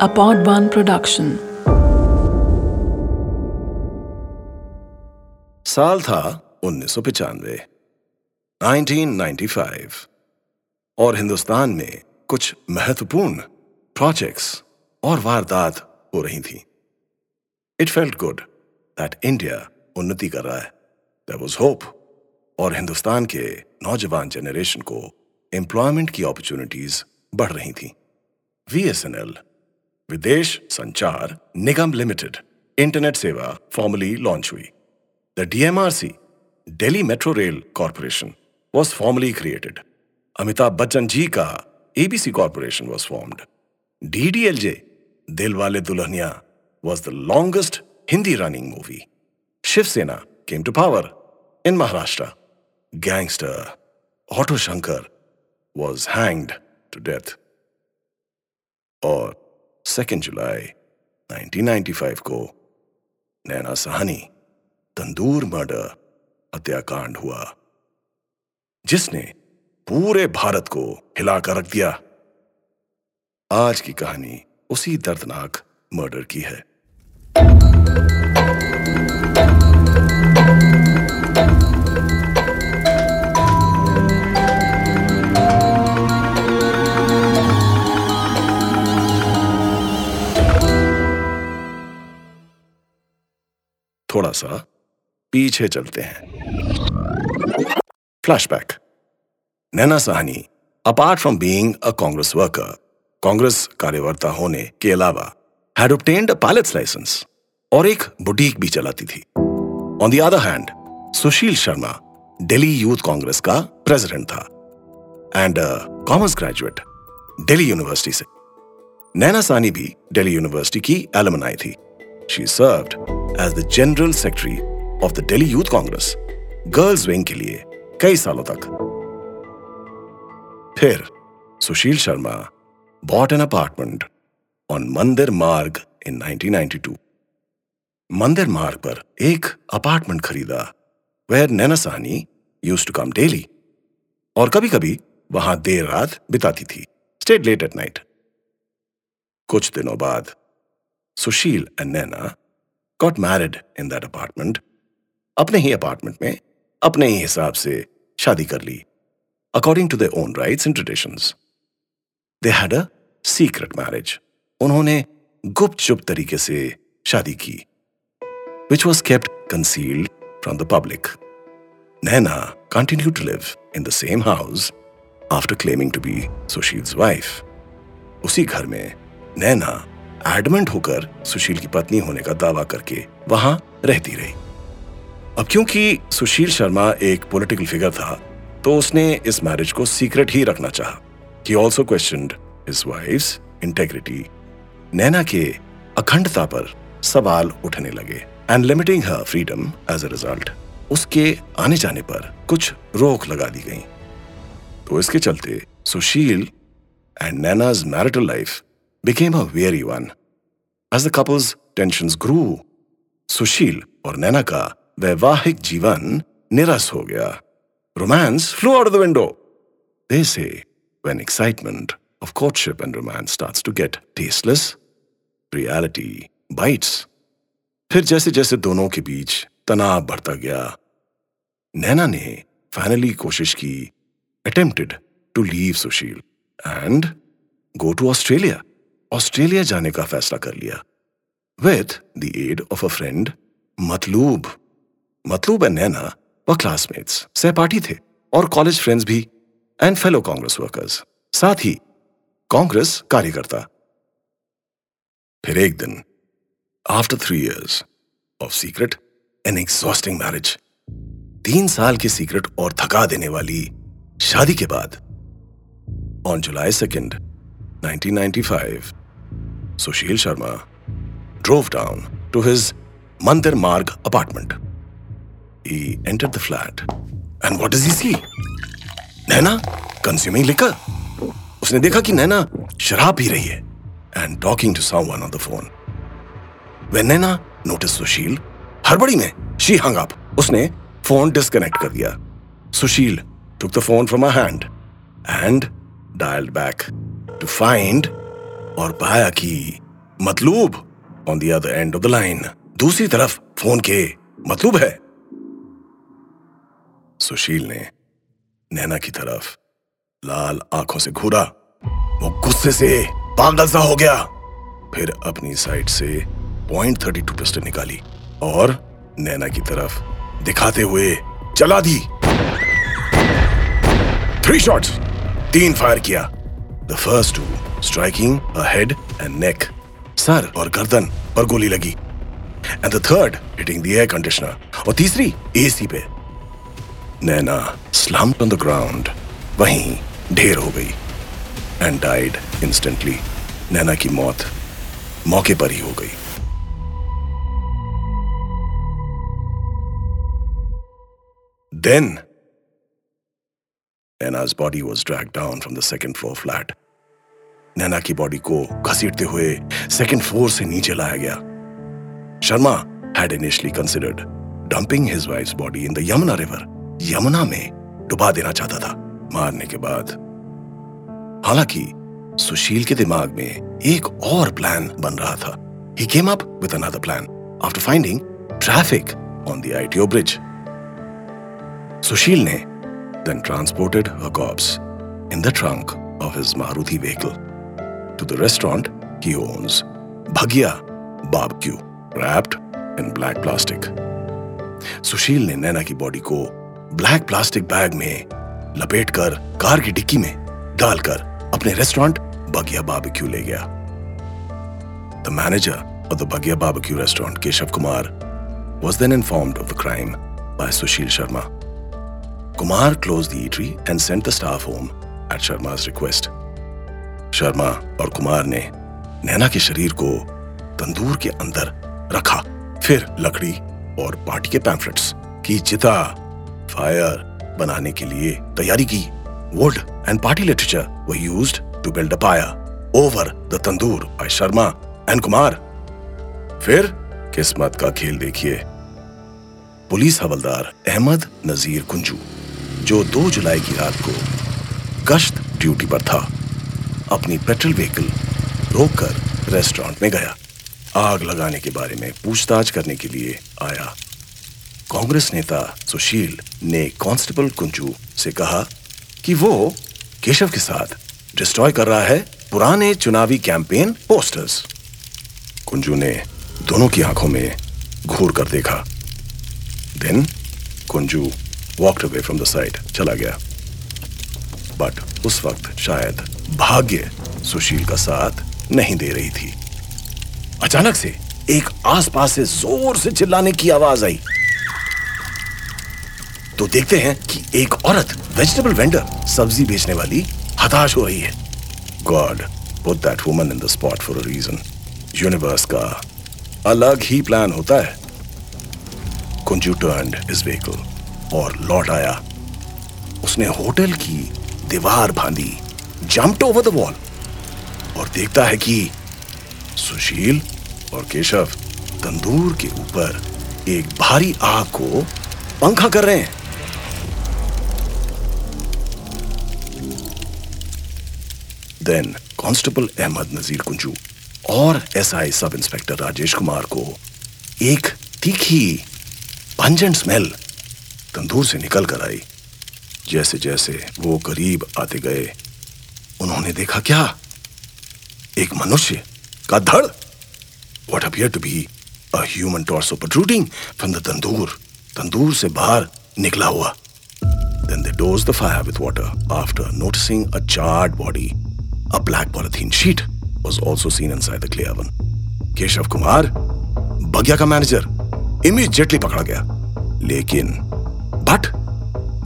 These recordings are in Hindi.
a Pod One production. साल था उन्नीस सौ पिचानवे 1995 और हिंदुस्तान में कुछ महत्वपूर्ण प्रोजेक्ट्स और वारदात हो रही थी। It felt good that India उन्नति कर रहा है। देयर वाज होप और हिंदुस्तान के नौजवान जनरेशन को एम्प्लॉयमेंट की अपॉर्चुनिटीज़ बढ़ रही थी। VSNL Videsh Sanchar Nigam limited, internet सेवा फॉर्मली लॉन्च हुई। The DMRC Delhi metro rail corporation was formally created Amitabh Bachchan ji का ABC corporation was formed DDLJ Dil Wale Dulhania was the longest Hindi running movie Shiv Sena came to power in Maharashtra gangster Auto Shankar was hanged to death और 2 जुलाई 1995 को नैना सहानी, तंदूर मर्डर हत्याकांड हुआ, जिसने पूरे भारत को हिलाकर रख दिया। आज की कहानी उसी दर्दनाक मर्डर की है। थोड़ा सा पीछे चलते हैं। Flashback Naina Sahni apart from being a Congress worker Congress कार्यकर्ता होने के अलावा had obtained a pilot's license और एक बुटीक भी चलाती थी। On the other hand Sushil Sharma Delhi youth Congress का प्रेसिडेंट था and commerce graduate Delhi university से। नैना सानी भी दिल्ली यूनिवर्सिटी की एलमनाई थी। She served as the general secretary of the Delhi youth Congress girls wing के लिए कई सालों तक। फिर Sushil Sharma bought an apartment on Mandir Marg in 1992. मंदिर मार्ग पर एक अपार्टमेंट खरीदा where Naina Sahni used to come daily और कभी कभी वहाँ देर रात बिताती थी स्टेट लेट एट नाइट कुछ दिनों बाद Sushil and Naina got married in that apartment अपने ही अपार्टमेंट में अपने ही हिसाब से शादी कर ली according to the own rites and traditions they had a secret marriage उन्होंने गुप्त चुप तरीके से शादी की which was kept concealed from the public Naina continue to live in the same house after claiming to be Sushil's wife उसी घर में नैना एडमेंट होकर सुशील की पत्नी होने का दावा करके वहाँ रहती रही। अब क्योंकि सुशील शर्मा एक पॉलिटिकल फिगर था तो उसने इस मैरिज को सीक्रेट ही रखना चाहा। Also questioned his wife's integrity. नैना के अखंडता पर सवाल उठने लगे and limiting her freedom as a result उसके आने जाने पर कुछ रोक लगा दी गई। तो इसके चलते Sushil and Naina's marital life became a very one as the couple's tensions grew Sushil और नैना का वैवाहिक जीवन निरस हो गया romance flow out of the window they say when excitement of courtship and romance starts to get tasteless, reality bites. फिर जैसे जैसे दोनों के बीच तनाव बढ़ता गया नैना ने फाइनली कोशिश की attempted to leave Sushil and go to Australia Australia जाने का फैसला कर लिया। With the aid of a friend Matloob Matloob and Naina were classmates सहपाठी थे और कॉलेज फ्रेंड्स भी एंड फेलो कांग्रेस वर्कर्स साथ ही कांग्रेस कार्यकर्ता। फिर एक दिन after three years of secret and exhausting marriage तीन साल की सीक्रेट और थका देने वाली शादी के बाद on July second 1995 Sushil Sharma down to his Mandir Marg apartment. He entered the flat, and what does he see? Naina consuming liquor उसने देखा कि नैना शराब पी रही है and talking to someone on the phone when Naina notice Sushil हड़बड़ी में शी हंग अप उसने फ़ोन डिस्कनेक्ट कर दिया Sushil took the phone from her hand and dialed back to find और पाया कि मतलूब on the other end of the line दूसरी तरफ़ फ़ोन के मतलूब है। सुशील ने नैना की तरफ़ लाल आँखों से घूरा। वो गुस्से से पागल सा हो गया। फिर अपनी साइड से पॉइंट थर्टी टू पिस्टल निकाली और नैना की तरफ़ दिखाते हुए चला दी। थ्री शॉट्स तीन फायर किया। The first two striking a head and neck sir और गर्दन, पर गोली लगी. And the third hitting the air conditioner और तीसरी एसी पे. Naina slump on the ground वहीं, ढेर हो गई. एंड डाइड इंस्टेंटली नैना की मौत मौके पर ही हो गई. Then Naina body was dragged down from the second floor flat Naina की बॉडी को घसीटते हुए सेकेंड फ्लोर से नीचे लाया गया। Sharma had initially considered dumping his wife body in the Yamuna river Yamuna में डुबा देना चाहता था, मारने के बाद। हालाँकि सुशील के दिमाग में एक और प्लान बन रहा था। He came up with another plan after finding traffic on the ITO bridge Sushil ने then transported her corpse in the trunk of his Maruti vehicle to the restaurant he owns, Bhagya Barbecue, wrapped in black plastic. सुशील ने नैना की बॉडी को ब्लैक प्लास्टिक बैग में लपेटकर कार की डिक्की में डालकर अपने रेस्टोरेंट बगिया बारबेक्यू ले गया the manager of the Bagiya barbecue restaurant Keshav Kumar was then informed of the crime by Sushil Sharma. Kumar closed the eatery and sent the staff home at Sharma's request. Sharma और कुमार ने नैना के शरीर को तंदूर के अंदर रखा। फिर लकड़ी और पार्टी के पैम्फलेट्स की चिता फायर बनाने के लिए तैयारी की। Wood and party literature were used to build a fire over the tandoor by Sharma and Kumar फिर किस्मत का खेल देखिए। पुलिस हवलदार अहमद नजीर कुंजू जो 2 जुलाई की रात को गश्त ड्यूटी पर था, अपनी पेट्रोल व्हीकल रोककर रेस्टोरेंट में गया। आग लगाने के बारे में पूछताछ करने के लिए आया। कांग्रेस नेता सुशील ने कांस्टेबल कुंजू से कहा कि वो केशव के साथ डिस्ट्रॉय कर रहा है पुराने चुनावी कैंपेन पोस्टर्स। कुंजू ने दोनों की आँखों में घूर कर देखा। Then Kunju walked away from the side चला गया। बट उस वक्त शायद भाग्य सुशील का साथ नहीं दे रही थी। अचानक से एक आसपास से ज़ोर से चिल्लाने की आवाज़ आई। तो देखते हैं कि एक औरत वेजिटेबल वेंडर सब्ज़ी बेचने वाली, हताश हो रही है। God put that woman in the spot for a reason universe का अलग ही प्लान होता है। कुंजू टर्न इस व्हीकल और लौट आया। उसने होटल की दीवार बांधी जंप्ड ओवर द वॉल और देखता है कि सुशील और केशव तंदूर के ऊपर एक भारी आग को पंखा कर रहे हैं। देन कांस्टेबल अहमद नजीर कुंजू और SI sub inspector Rajesh Kumar को एक तीखी पंजन स्मेल तंदूर से निकल कर आई। जैसे जैसे वो करीब आते गए, उन्होंने देखा क्या? एक मनुष्य का धड़। What appear to be a human torso protruding from the tandoor tandoor से बाहर निकला हुआ। Then they dosed the fire with water after noticing a charred body. A black polythene sheet was also seen inside the clay oven. Keshav Kumar बगिया का मैनेजर इमीडिएटली पकड़ा गया। लेकिन बट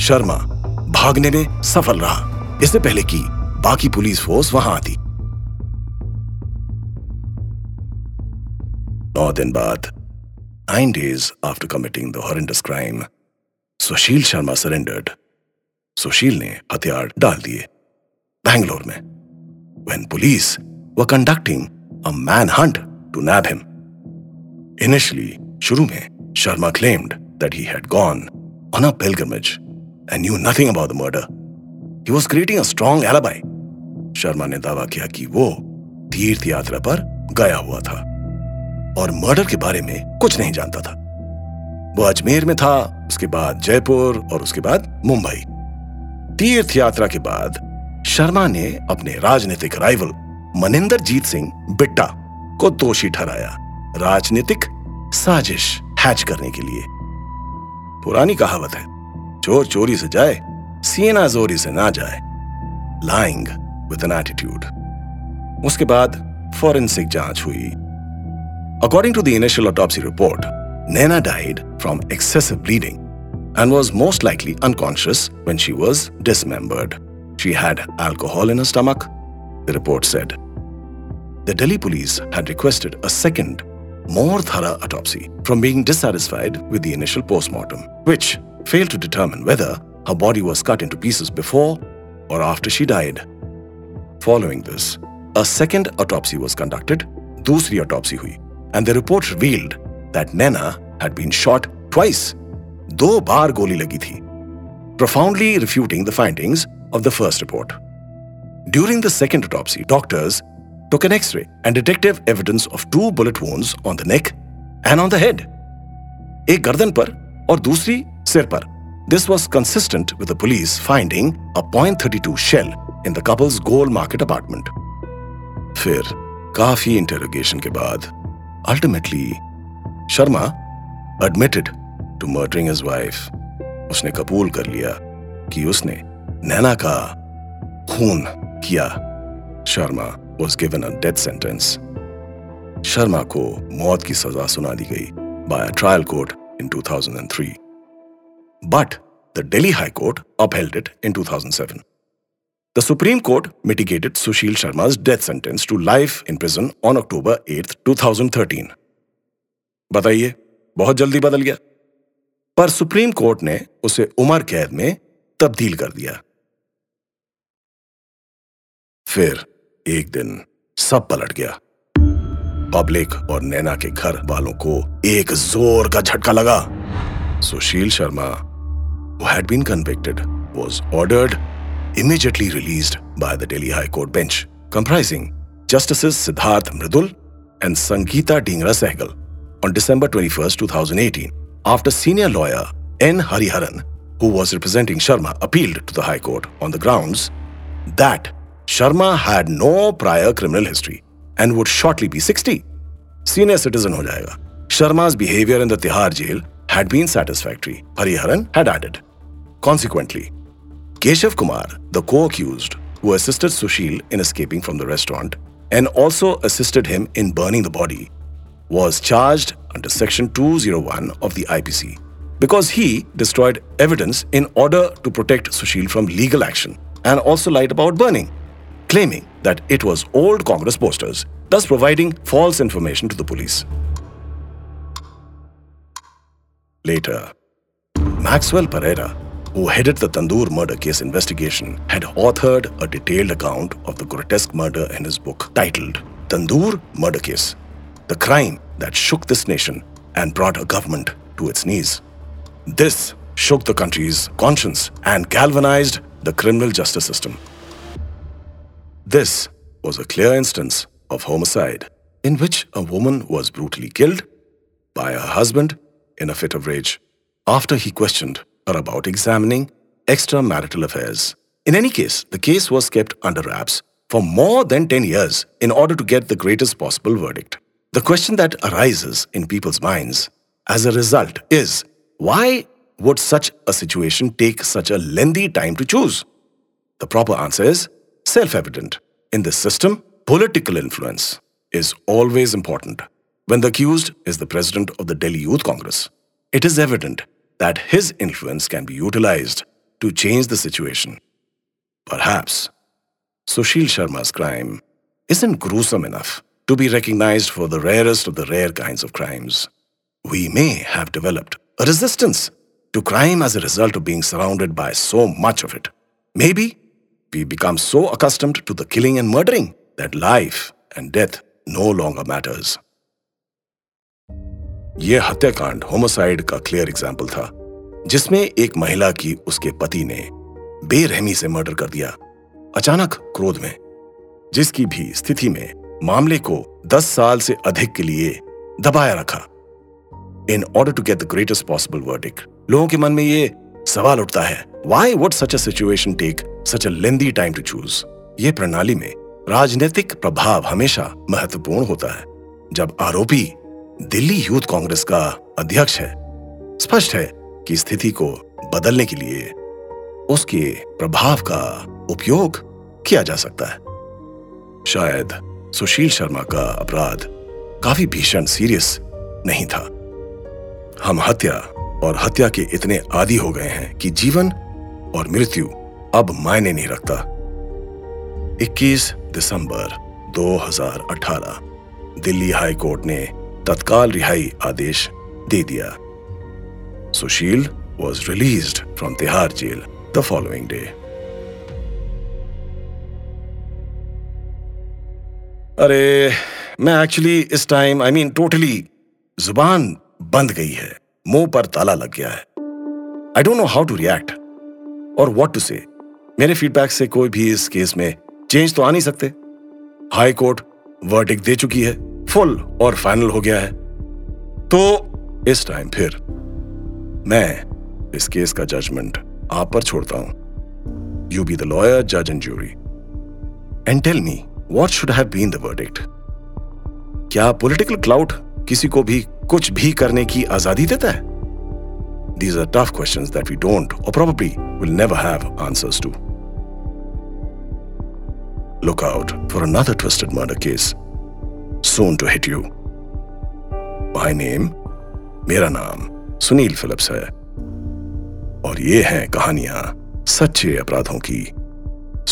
शर्मा भागने में सफल रहा। इससे पहले कि बाकी पुलिस फोर्स वहाँ आती। नौ दिन बाद nine days after committing the horrendous crime Sushil Sharma surrendered Sushil ने हथियार डाल दिए बैंगलोर में। When police were conducting a manhunt to nab him. Initially, शुरू में Sharma claimed that he had gone on a pilgrimage and knew nothing about the murder. He was creating a strong alibi. Sharma ने दावा किया कि वो तीर्थ यात्रा पर गया हुआ था और मर्डर के बारे में कुछ नहीं जानता था। वो अजमेर में था, उसके बाद जयपुर और उसके बाद मुंबई। तीर्थ यात्रा के बाद शर्मा ने अपने राजनीतिक राइवल मनिंदर जीत सिंह बिट्टा को दोषी ठहराया। राजनीतिक साजिश हैच करने के लिए। पुरानी कहावत है। चोर चोरी से जाए, सीना जोरी से ना जाए। लाइंग विद एन एटीट्यूड उसके बाद फॉरेंसिक जाँच हुई। According to the initial autopsy report Naina died from excessive bleeding and was most likely unconscious when she was dismembered she had alcohol in stomach the report said the Delhi police had requested a second more thorough autopsy from being dissatisfied with the initial postmortem, which failed to determine whether her body was cut into pieces before or after she died. Following this, a second autopsy was conducted, dusri autopsy hui, and the report revealed that Nena had been shot twice, do bar goli lagi thi, profoundly refuting the findings of the first report. During the second autopsy, doctors took an X-ray and detective evidence of two bullet wounds on the neck and on the head. एक गर्दन पर और दूसरी सिर पर. This was consistent with the police finding a .32 shell in the couple's Gold Market apartment. फिर काफ़ी इंटेरोगेशन के बाद ultimately Sharma admitted to murdering his wife उसने कबूल कर लिया कि उसने नैना का खून किया Sharma was given a death sentence. Sharma को मौत की सजा सुना दी गई by a trial court in 2003. But the Delhi High Court upheld it in 2007. The Supreme Court mitigated Sushil Sharma's death sentence to life in prison on October 8, 2013. बताइए बहुत जल्दी बदल गया पर सुप्रीम कोर्ट ने उसे उम्र कैद में तब्दील कर दिया फिर एक दिन सब पलट गया। पब्लिक और नैना के घर वालों को एक ज़ोर का झटका लगा। Sushil Sharma had been convicted was ordered immediately release by the Delhi High Court bench comprising Justice Siddharth Mridul and Sangita Dhingra Sehgal on December twenty first two thousand eighteen after senior lawyer N Hariharan who was representing Sharma appeal to the High Court on the ground that Sharma had no prior criminal history and would shortly be 60. Senior citizen ho jayega. Sharma's behavior in the Tihar jail had been satisfactory, Hariharan had added. Consequently, Keshav Kumar, the co-accused, who assisted Sushil in escaping from the restaurant and also assisted him in burning the body, was charged under Section 201 of the IPC because he destroyed evidence in order to protect Sushil from legal action and also lied about burning, claiming that it was old Congress posters, thus providing false information to the police. Later, Maxwell Pereira, who headed the Tandoor murder case investigation, had authored a detailed account of the grotesque murder in his book titled Tandoor Murder Case The Crime That Shook This Nation and Brought a Government to Its Knees. This shook the country's conscience and galvanized the criminal justice system. This was a clear instance of homicide in which a woman was brutally killed by her husband in a fit of rage after he questioned her about examining extramarital affairs. In any case, the case was kept under wraps for more than 10 years in order to get the greatest possible verdict. The question that arises in people's minds as a result is why would such a situation take such a lengthy time to choose? The proper answer is self evident. In this system, political influence is always important. When the accused is the president of the Delhi Youth Congress, it is evident that his influence can be utilized to change the situation. Perhaps Sushil Sharma's crime isn't gruesome enough to be recognized for the rarest of the rare kinds of crimes. We may have developed a resistance to crime as a result of being surrounded by so much of it. Maybe we become so accustomed to the killing and murdering that life and death no longer matters. यह हत्याकांड होमोसाइड का क्लियर एग्ज़ाम्पल था, जिसमें एक महिला की उसके पति ने बेरहमी से मर्डर कर दिया, अचानक क्रोध में, जिसकी भी स्थिति में मामले को दस साल से अधिक के लिए दबाया रखा in order to get the greatest possible verdict लोगों के मन में ये सवाल उठता है why would such situation take such lengthy time to choose ये प्रणाली में राजनीतिक प्रभाव हमेशा महत्वपूर्ण होता है। जब आरोपी दिल्ली यूथ कांग्रेस का अध्यक्ष है, स्पष्ट है कि स्थिति को बदलने के लिए उसके प्रभाव का उपयोग किया जा सकता है। शायद सुशील शर्मा का अपराध काफ़ी भीषण, सीरियस नहीं था। हम हत्या और हत्या के इतने आदि हो गए हैं कि जीवन और मृत्यु अब मायने नहीं रखता। 21 दिसंबर 2018 दिल्ली हाई कोर्ट ने तत्काल रिहाई आदेश दे दिया। Sushil was released from Tihar jail the following day अरे, मैं एक्चुअली इस टाइम आई मीन टोटली ज़ुबान बंद गई है, मुँह पर ताला लग गया है। I don't know how to react और वॉट टू से मेरे फीडबैक से कोई भी इस केस में चेंज तो आ नहीं सकते। हाई कोर्ट वर्डिक दे चुकी है। फुल और फाइनल हो गया है। तो इस टाइम फिर मैं इस केस का जजमेंट आप पर छोड़ता हूँ। यू बी द लॉयर जज and jury and tell me what should have been the verdict क्या पॉलिटिकल क्लाउड किसी को भी कुछ भी करने की आज़ादी देता है? These are tough questions that we don't or probably will never have answers to. Look out for another twisted murder case soon to hit you. My name, मेरा नाम सुनील फिलिप्स है और ये हैं कहानियाँ सच्चे अपराधों की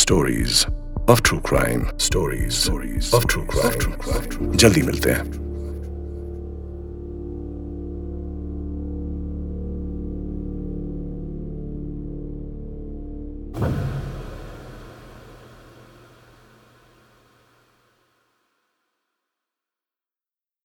stories of true crime stories of true crime जल्दी मिलते हैं